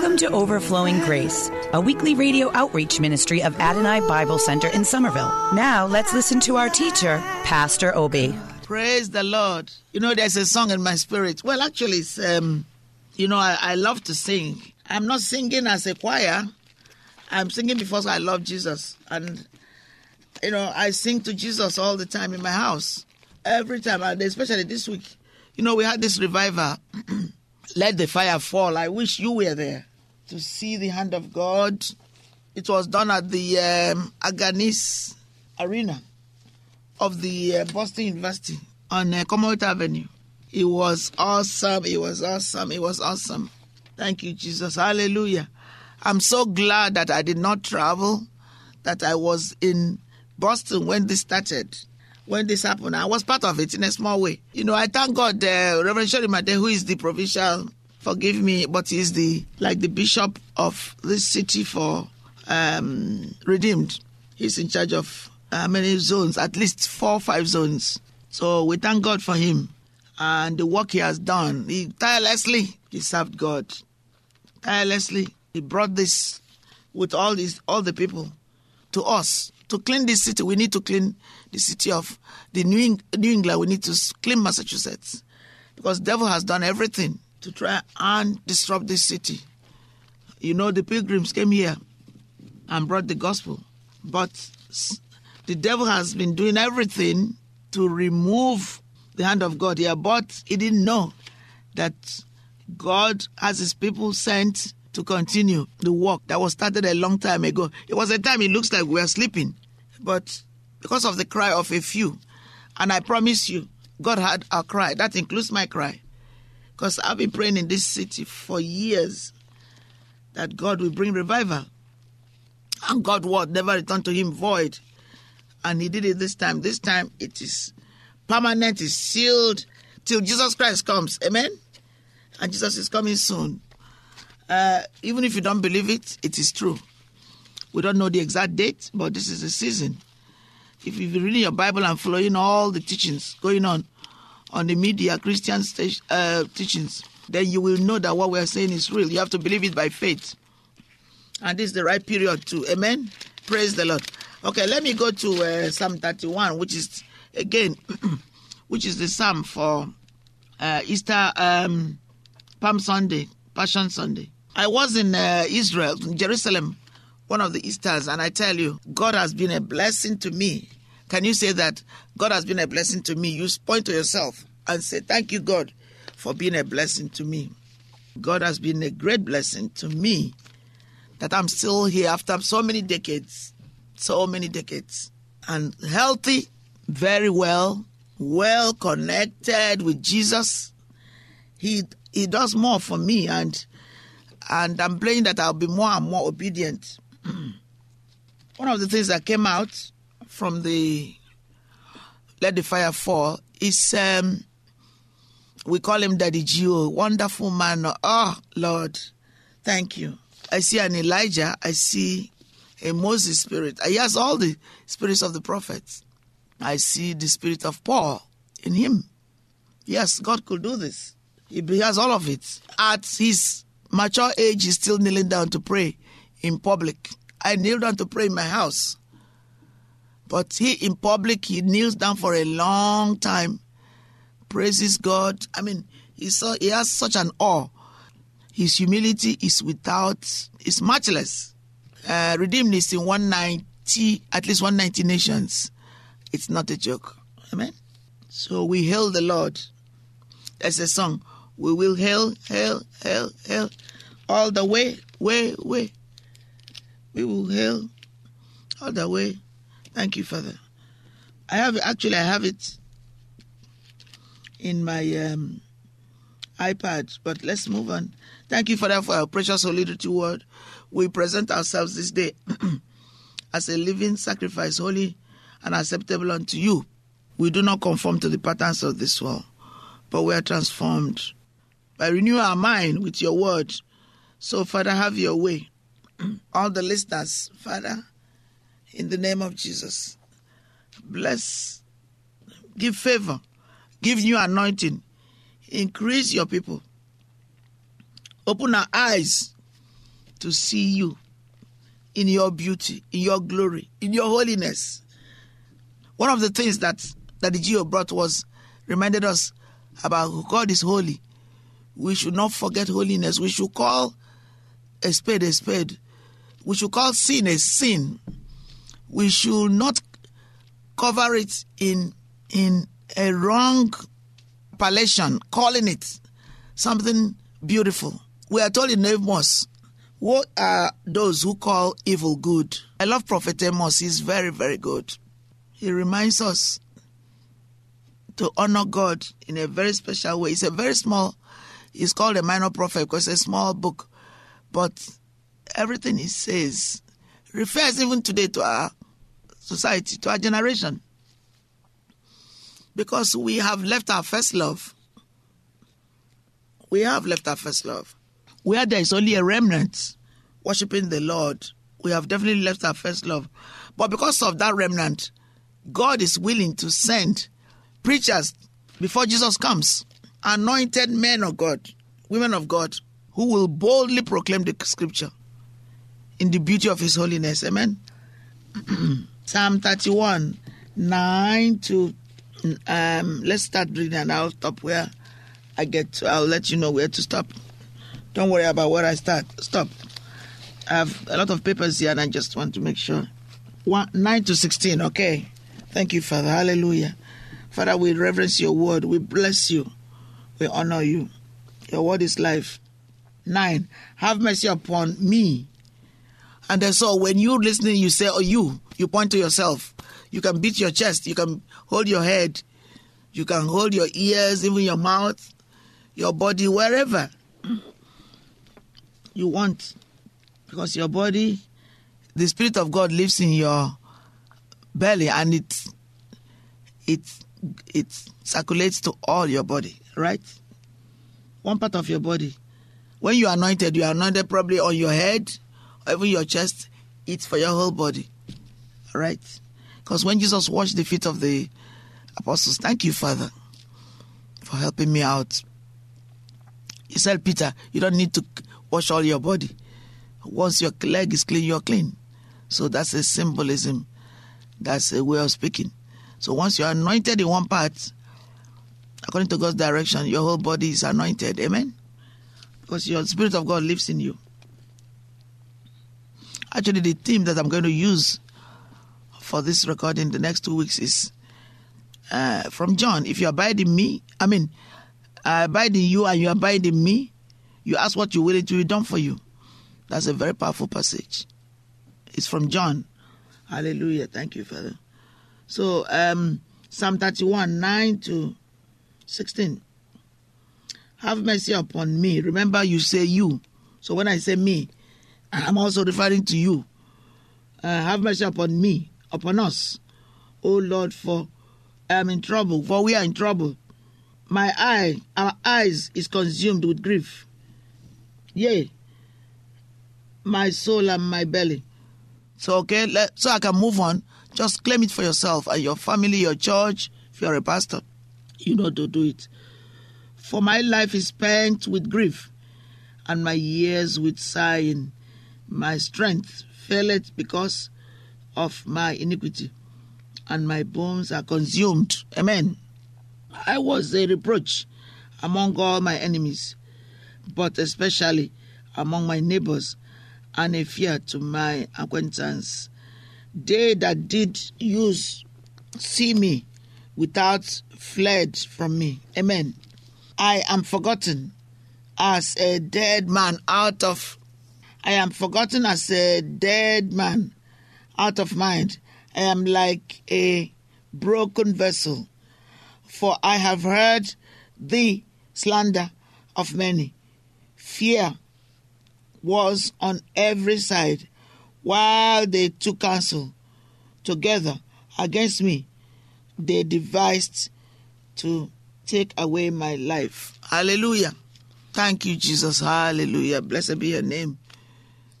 Welcome to Overflowing Grace, a weekly radio outreach ministry of Adonai Bible Center in Somerville. Now let's listen to our teacher, Pastor Obi. Praise the Lord. You know, there's a song in my spirit. Well, actually, it's, um, you know, I, I love to sing. I'm not singing as a choir. I'm singing because I love Jesus. And, you know, I sing to Jesus all the time in my house. Every time, and especially this week. You know, we had this revival. Let the fire fall. I wish you were there to see the hand of God. It was done at the um, Agganis Arena of the uh, Boston University on uh, Commonwealth Avenue. It was awesome. It was awesome. It was awesome. Thank you, Jesus. Hallelujah. I'm so glad that I did not travel, that I was in Boston when this started. When this happened, I was part of it in a small way. You know, I thank God, uh, Reverend Sheri Made, who is the provincial, forgive me, but he's the like the bishop of this city for um, Redeemed. He's in charge of uh, many zones, at least four or five zones. So we thank God for him and the work he has done. He tirelessly he served God. Tirelessly he brought this with all these all the people to us to clean this city. We need to clean the city of the New, New England. We need to clean Massachusetts because devil has done everything to try and disrupt this city. You know the pilgrims came here and brought the gospel, but the devil has been doing everything to remove the hand of God here, but he didn't know that God has his people sent to continue the work that was started a long time ago. It was a time it looks like we were sleeping, but because of the cry of a few, and I promise you, God heard our cry. That includes my cry. Because I've been praying in this city for years that God will bring revival. And God word never returned to him void. And he did it this time. This time it is permanent, is sealed till Jesus Christ comes. Amen? And Jesus is coming soon. Uh, even if you don't believe it, it is true. We don't know the exact date, but this is the season. If you've been reading your Bible and following all the teachings going on on the media, Christian uh, teachings, then you will know that what we are saying is real. You have to believe it by faith. And this is the right period too. Amen. Praise the Lord. Okay, let me go to uh, Psalm 31, which is again, which is the psalm for uh, Easter um, Palm Sunday, Passion Sunday. I was in uh, Israel, in Jerusalem, one of the Easters, and I tell you, God has been a blessing to me. Can you say that? God has been a blessing to me. You point to yourself and say, Thank you, God, for being a blessing to me. God has been a great blessing to me that I'm still here after so many decades, so many decades, and healthy, very well, well connected with Jesus. He he does more for me, and and I'm praying that I'll be more and more obedient. One of the things that came out from the Let the Fire Fall is um, we call him Daddy G.O., wonderful man. Oh Lord, thank you. I see an Elijah. I see a Moses spirit. He has all the spirits of the prophets. I see the spirit of Paul in him. Yes, God could do this. He has all of it. At his mature age, he's still kneeling down to pray in public. I kneel down to pray in my house. But he, in public, he kneels down for a long time, praises God. I mean, he, saw, he has such an awe. His humility is without, is matchless. Uh, redeemed is in 190, at least 190 nations. It's not a joke. Amen. So we hail the Lord. There's a song. We will hail, hail, hail, hail all the way, way, way. We will hail all the way. Thank you, Father. I have actually I have it in my um, iPad, but let's move on. Thank you, Father, for our precious Holy word. We present ourselves this day as a living sacrifice, holy and acceptable unto you. We do not conform to the patterns of this world, but we are transformed by renewing our mind with your word. So, Father, have your way. All the listeners, Father, in the name of Jesus, bless, give favor, give new anointing, increase your people. Open our eyes to see you in your beauty, in your glory, in your holiness. One of the things that that the G.O. brought was reminded us about God is holy. We should not forget holiness. We should call a spade a spade. We should call sin a sin. We should not cover it in in a wrong appellation, calling it something beautiful. We are told in Amos, what are those who call evil good? I love Prophet Amos. He's very, very good. He reminds us to honor God in a very special way. It's a very small, it's called a minor prophet because it's a small book. But everything he says refers even today to our society, to our generation. Because we have left our first love. We have left our first love. Where there is only a remnant worshiping the Lord, we have definitely left our first love. But because of that remnant, God is willing to send preachers before Jesus comes, anointed men of God, women of God, who will boldly proclaim the scripture in the beauty of his holiness. Amen. Psalm 31, 9 to um, let's start reading and I'll stop where I get to. I'll let you know where to stop. Don't worry about where I start. Stop. I have a lot of papers here and I just want to make sure. One, 9 to 16, okay. Thank you, Father. Hallelujah. Father, we reverence your word. We bless you. We honor you. Your word is life. 9. Have mercy upon me. And so when you're listening, you say, oh, you. You point to yourself. You can beat your chest. You can hold your head. You can hold your ears, even your mouth, your body, wherever you want. Because your body, the Spirit of God lives in your belly and it it it circulates to all your body, right? One part of your body. When you are anointed, you are anointed probably on your head even your chest. It's for your whole body. Right? Because when Jesus washed the feet of the apostles, thank you, Father, for helping me out. He said, Peter, you don't need to wash all your body. Once your leg is clean, you're clean. So that's a symbolism. That's a way of speaking. So once you're anointed in one part, according to God's direction, your whole body is anointed. Amen? Because your Spirit of God lives in you. Actually, the theme that I'm going to use for this recording the next two weeks is uh, from John. If you abide in me, I mean, I abide in you and you abide in me, you ask what you will, it will be done for you. That's a very powerful passage. It's from John. Hallelujah. Thank you, Father. So, um, Psalm 31, 9 to 16. Have mercy upon me. Remember, you say you. So when I say me, I'm also referring to you. Uh, have mercy upon me, upon us. O Lord, for I am in trouble, for we are in trouble. My eye, our eyes is consumed with grief. Yea, my soul and my belly. So okay, let, so I can move on. Just claim it for yourself and your family, your church. If you're a pastor, you know to do it. For my life is spent with grief, and my years with sighing. My strength faileth because of my iniquity, and my bones are consumed. Amen. I was a reproach among all my enemies, but especially among my neighbors, and a fear to my acquaintance. They that did use see me without fled from me. Amen. I am forgotten as a dead man out of I am forgotten as a dead man out of mind. I am like a broken vessel. For I have heard the slander of many. Fear was on every side while they took counsel together against me. They devised to take away my life. Hallelujah. Thank you, Jesus. Hallelujah. Blessed be your name.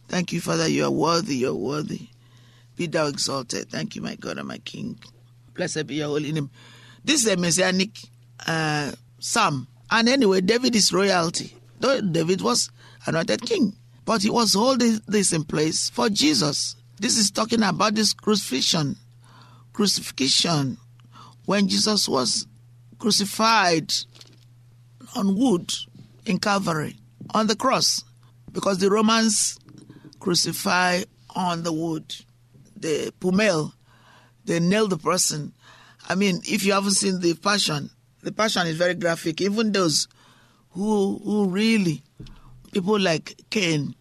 Thank you, Father. You are worthy. You are worthy. Be thou exalted. Thank you, my God and my King. Blessed be your holy name. This is a messianic uh, psalm. And anyway, David is royalty. David was anointed king, but he was holding this in place for Jesus. This is talking about this crucifixion. Crucifixion. When Jesus was crucified on wood in Calvary, on the cross, because the Romans crucify on the wood, the pumel, they nail the person. I mean, if you haven't seen the Passion, the Passion is very graphic. Even those who who really, people like Cain,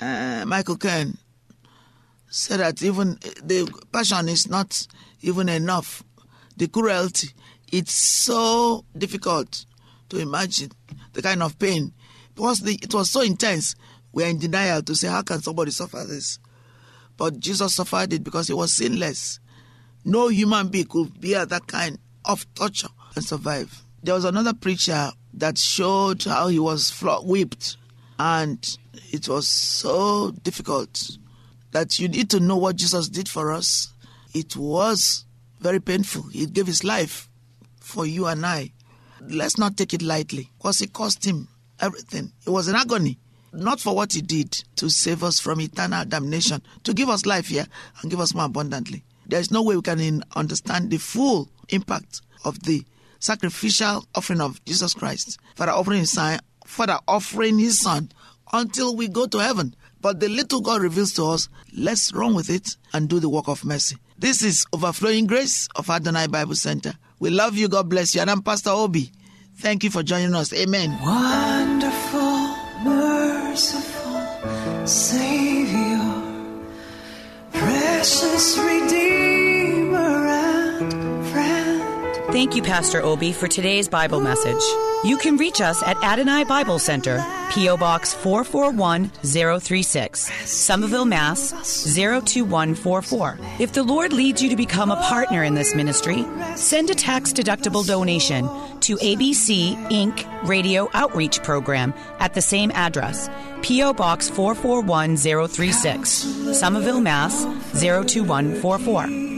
uh, Michael Caine, said that even the Passion is not even enough. The cruelty, it's so difficult to imagine the kind of pain because the, it was so intense. We are in denial to say, how can somebody suffer this? But Jesus suffered it because he was sinless. No human being could bear that kind of torture and survive. There was another preacher that showed how he was whipped, and it was so difficult that you need to know what Jesus did for us. It was very painful. He gave his life for you and I. Let's not take it lightly because it cost him everything. It was an agony, not for what he did to save us from eternal damnation, to give us life here and give us more abundantly. There's no way we can understand the full impact of the sacrificial offering of Jesus Christ, Father offering his son, Father offering his son until we go to heaven. But the little God reveals to us, let's run with it and do the work of mercy. This is Overflowing Grace of Adonai Bible Center. We love you. God bless you. And I'm Pastor Obi. Thank you for joining us. Amen. Wonderful, merciful Savior, precious Redeemer Thank you, Pastor Obi, for today's Bible message. You can reach us at Adonai Bible Center, P.O. Box 441036, Somerville, Mass. 02144. If the Lord leads you to become a partner in this ministry, send a tax deductible donation to ABC Inc. Radio Outreach Program at the same address, P.O. Box 441036, Somerville, Mass. 02144.